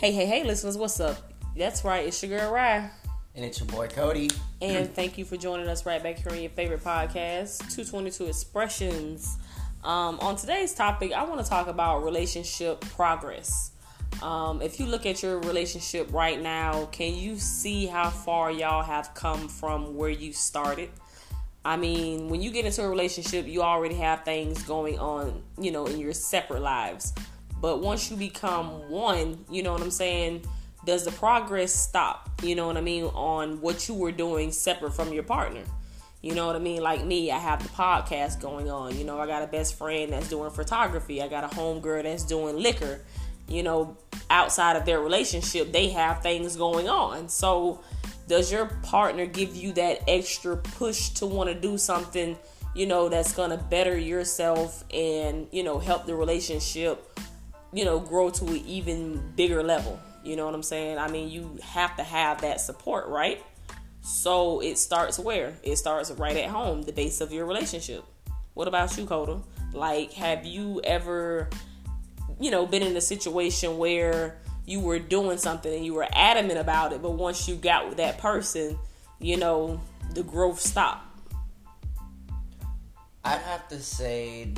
Hey, hey, hey, listeners, what's up? That's right, it's your girl Rye. And it's your boy Cody. And thank you for joining us right back here on your favorite podcast, 222 Expressions. Um, on today's topic, I want to talk about relationship progress. Um, if you look at your relationship right now, can you see how far y'all have come from where you started? I mean, when you get into a relationship, you already have things going on, you know, in your separate lives. But once you become one, you know what I'm saying? Does the progress stop? You know what I mean? On what you were doing separate from your partner. You know what I mean? Like me, I have the podcast going on. You know, I got a best friend that's doing photography. I got a homegirl that's doing liquor. You know, outside of their relationship, they have things going on. So, does your partner give you that extra push to want to do something, you know, that's going to better yourself and, you know, help the relationship, you know, grow to an even bigger level? You know what I'm saying? I mean, you have to have that support, right? So it starts where? It starts right at home, the base of your relationship. What about you, Coda? Like, have you ever, you know, been in a situation where you were doing something and you were adamant about it, but once you got with that person, you know, the growth stopped? I'd have to say,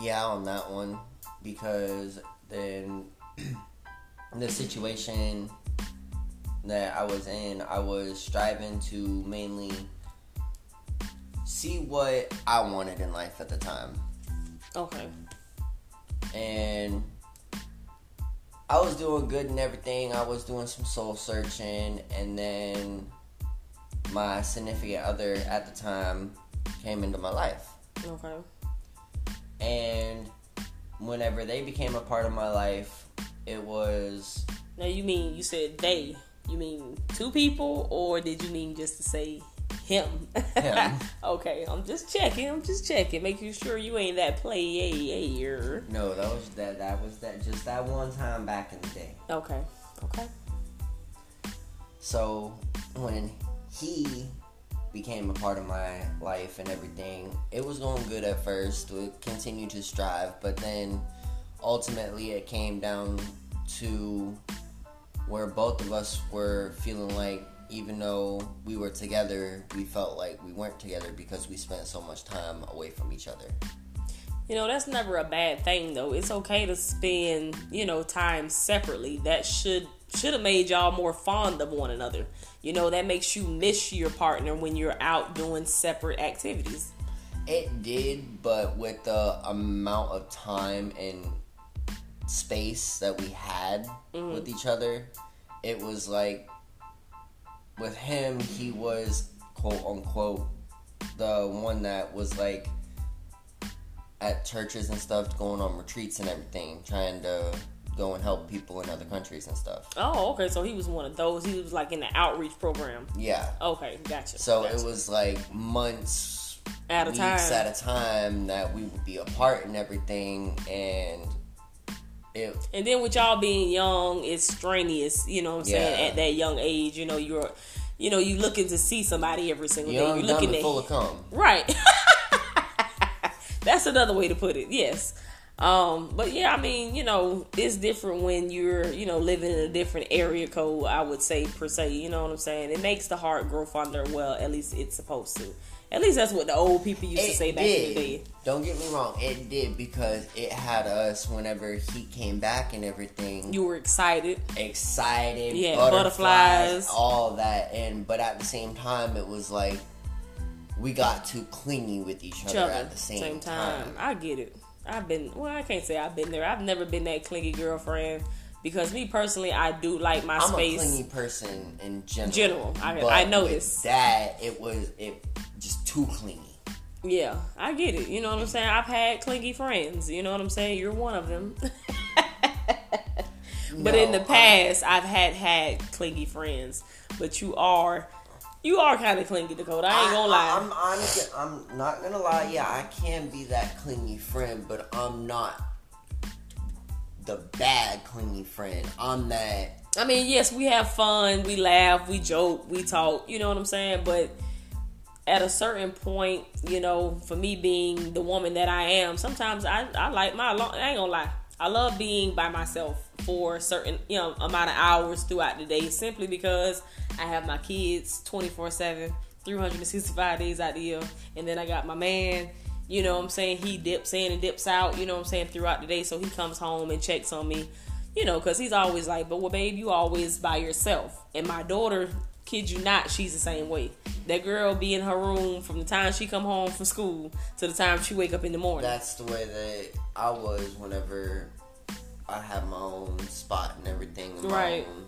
yeah, on that one, because then the situation that I was in, I was striving to mainly see what I wanted in life at the time. Okay. And I was doing good and everything. I was doing some soul searching, and then my significant other at the time came into my life. Okay. And whenever they became a part of my life, it was. Now you mean you said they? You mean two people, or did you mean just to say him? Him. okay, I'm just checking. I'm just checking, making sure you ain't that player. No, that was that. That was that. Just that one time back in the day. Okay. Okay. So when he became a part of my life and everything, it was going good at first. We continued to strive, but then ultimately it came down to where both of us were feeling like even though we were together, we felt like we weren't together because we spent so much time away from each other. You know, that's never a bad thing though. It's okay to spend, you know, time separately. That should should have made y'all more fond of one another. You know, that makes you miss your partner when you're out doing separate activities. It did, but with the amount of time and space that we had Mm-hmm. with each other, it was like with him, he was quote unquote the one that was like at churches and stuff, going on retreats and everything, trying to go and help people in other countries and stuff. Oh, okay. So he was one of those. He was like in the outreach program. Yeah. Okay, gotcha. So gotcha. it was like months, at a weeks time. at a time that we would be apart and everything, and it And then with y'all being young, it's strenuous, you know what I'm saying? Yeah. At that young age, you know, you're you know, you looking to see somebody every single young, day. You're looking at full of cum. Right. That's another way to put it. Yes. Um, but yeah, I mean, you know, it's different when you're, you know, living in a different area code, I would say per se, you know what I'm saying? It makes the heart grow fonder, well, at least it's supposed to. At least that's what the old people used to say back in the day. Don't get me wrong, it did because it had us whenever he came back and everything. You were excited. excited, Yeah, butterflies, butterflies. all that, and but at the same time, it was like we got too clingy with each other, other at the same, time. I get it. I've been well, I can't say I've been there. I've never been that clingy girlfriend because me personally, I do like my I'm space. a clingy person in general. General, I- but I with noticed. that it was it just too clingy. Yeah, I get it. You know what I'm saying? I've had clingy friends. You know what I'm saying? You're one of them. but in No, the I- past, I've had had clingy friends. But you are, you are kind of clingy, Dakota. I ain't gonna lie. I'm, I'm, I'm not gonna lie. Yeah, I can be that clingy friend, but I'm not the bad clingy friend. I'm that. I mean, yes, we have fun, we laugh, we joke, we talk. You know what I'm saying? But at a certain point, you know, for me being the woman that I am, sometimes I, I like my alone. I ain't gonna lie. I love being by myself for certain you know amount of hours throughout the day simply because I have my kids 24 7 365 days out the year. And then I got my man you know what I'm saying? He dips in and dips out you know what I'm saying throughout the day. So he comes home and checks on me you know because he's always like but well babe you always by yourself. And my daughter kid you not she's the same way that girl be in her room from the time she come home from school to the time she wake up in the morning That's the way that I was whenever I had my own spot and everything, and my Right. own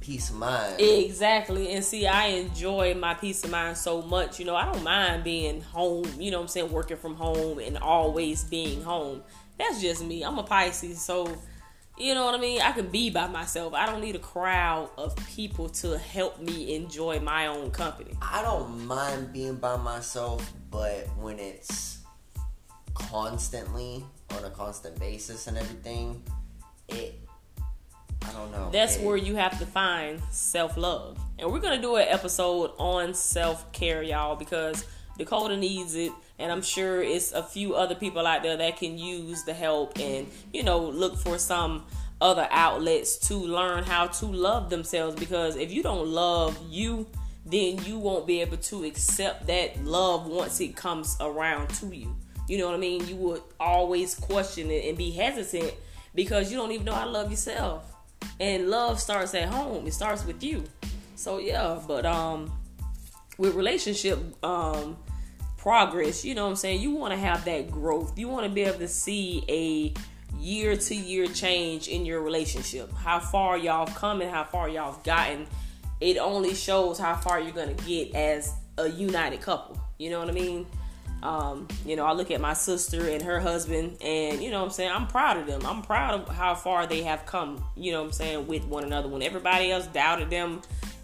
peace of mind. Exactly. And see, I enjoy my peace of mind so much. You know, I don't mind being home, you know what I'm saying, working from home and always being home. That's just me. I'm a Pisces, so you know what I mean? I can be by myself. I don't need a crowd of people to help me enjoy my own company. I don't mind being by myself, but when it's constantly on a constant basis and everything, it I don't know. That's it- where you have to find self love. And we're going to do an episode on self care, y'all, because Dakota needs it. And I'm sure it's a few other people out there that can use the help and, you know, look for some other outlets to learn how to love themselves. Because if you don't love you, then you won't be able to accept that love once it comes around to you. You know what I mean? You would always question it and be hesitant because you don't even know how to love yourself. And love starts at home. It starts with you. So yeah, but um with relationship um progress, you know what I'm saying? You want to have that growth. You want to be able to see a year to year change in your relationship. How far y'all have come and how far y'all have gotten. It only shows how far you're going to get as a united couple. You know what I mean? Um, you know, I look at my sister and her husband, and you know what I'm saying? I'm proud of them. I'm proud of how far they have come, you know what I'm saying, with one another. When everybody else doubted them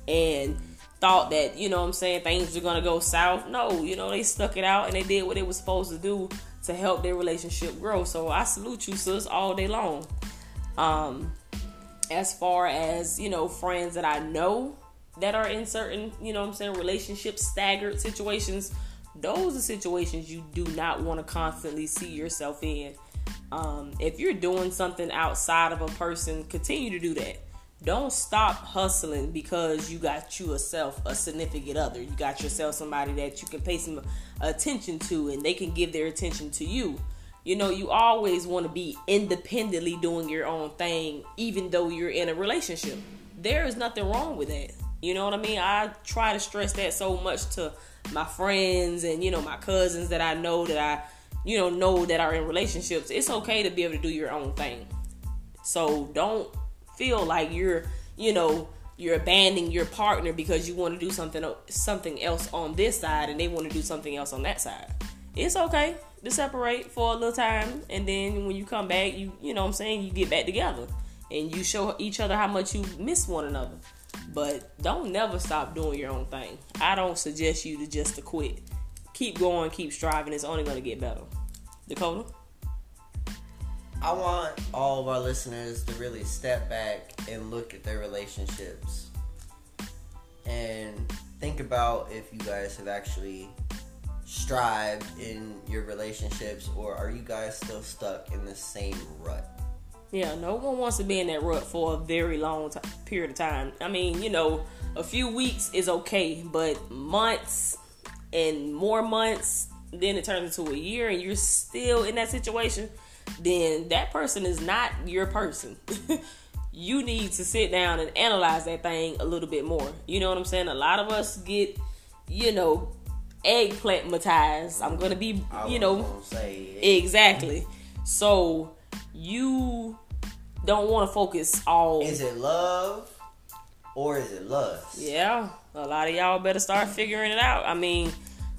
and thought that, you know I'm saying, things are gonna go south. No, you know, they stuck it out and they did what they were supposed to do to help their relationship grow. So I salute you, sis, all day long. Um, as far as, you know, friends that I know that are in certain, you know I'm saying, relationship staggered situations, those are situations you do not want to constantly see yourself in. Um, if you're doing something outside of a person, continue to do that. Don't stop hustling because you got yourself a significant other. You got yourself somebody that you can pay some attention to and they can give their attention to you. You know, you always want to be independently doing your own thing, even though you're in a relationship. There is nothing wrong with that. You know what I mean? I try to stress that so much to my friends and, you know, my cousins that I know that I, you know, know that are in relationships. It's okay to be able to do your own thing. So don't feel like you're, you know, you're abandoning your partner because you want to do something something else on this side and they want to do something else on that side. It's okay to separate for a little time and then when you come back, you you know what I'm saying, you get back together and you show each other how much you miss one another. But don't never stop doing your own thing. I don't suggest you to just to quit. Keep going, keep striving. It's only going to get better. Dakota? I want all of our listeners to really step back and look at their relationships and think about if you guys have actually strived in your relationships or are you guys still stuck in the same rut? Yeah, no one wants to be in that rut for a very long t- period of time. I mean, you know, a few weeks is okay, but months and more months, then it turns into a year and you're still in that situation, then that person is not your person. you need to sit down and analyze that thing a little bit more. You know what I'm saying? A lot of us get, you know, eggplant matized. I'm gonna be, you know, Exactly. So you don't want to focus all. is it love or is it lust? Yeah, a lot of y'all better start figuring it out. I mean,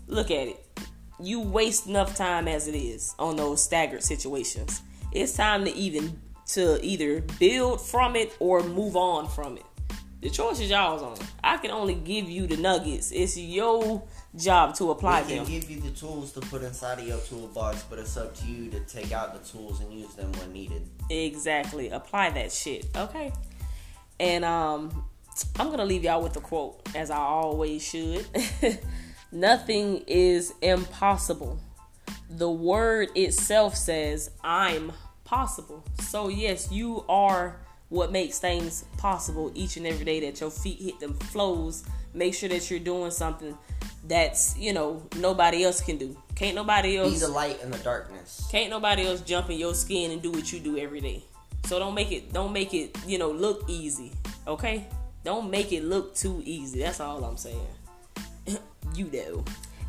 look at it. You waste enough time as it is on those staggered situations. It's time to even to either build from it or move on from it. The choice is y'all's on. I can only give you the nuggets. It's your job to apply them. We can them. give you the tools to put inside of your toolbox, but it's up to you to take out the tools and use them when needed. Exactly. Apply that shit. Okay. And um I'm gonna leave y'all with a quote, as I always should. Nothing is impossible. The word itself says, I'm possible. So yes, you are what makes things possible each and every day that your feet hit the flows. Make sure that you're doing something that's you know nobody else can do. Can't nobody else. Be the light in the darkness. Can't nobody else jump in your skin and do what you do every day. So don't make it don't make it, you know, look easy. Okay? Don't make it look too easy. That's all I'm saying. You know.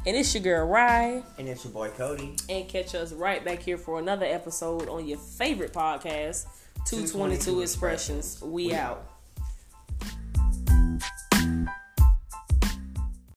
And it's your girl Rye. And it's your boy Cody. And catch us right back here for another episode on your favorite podcast, 222, 222 Expressions. Expressions. We, we out.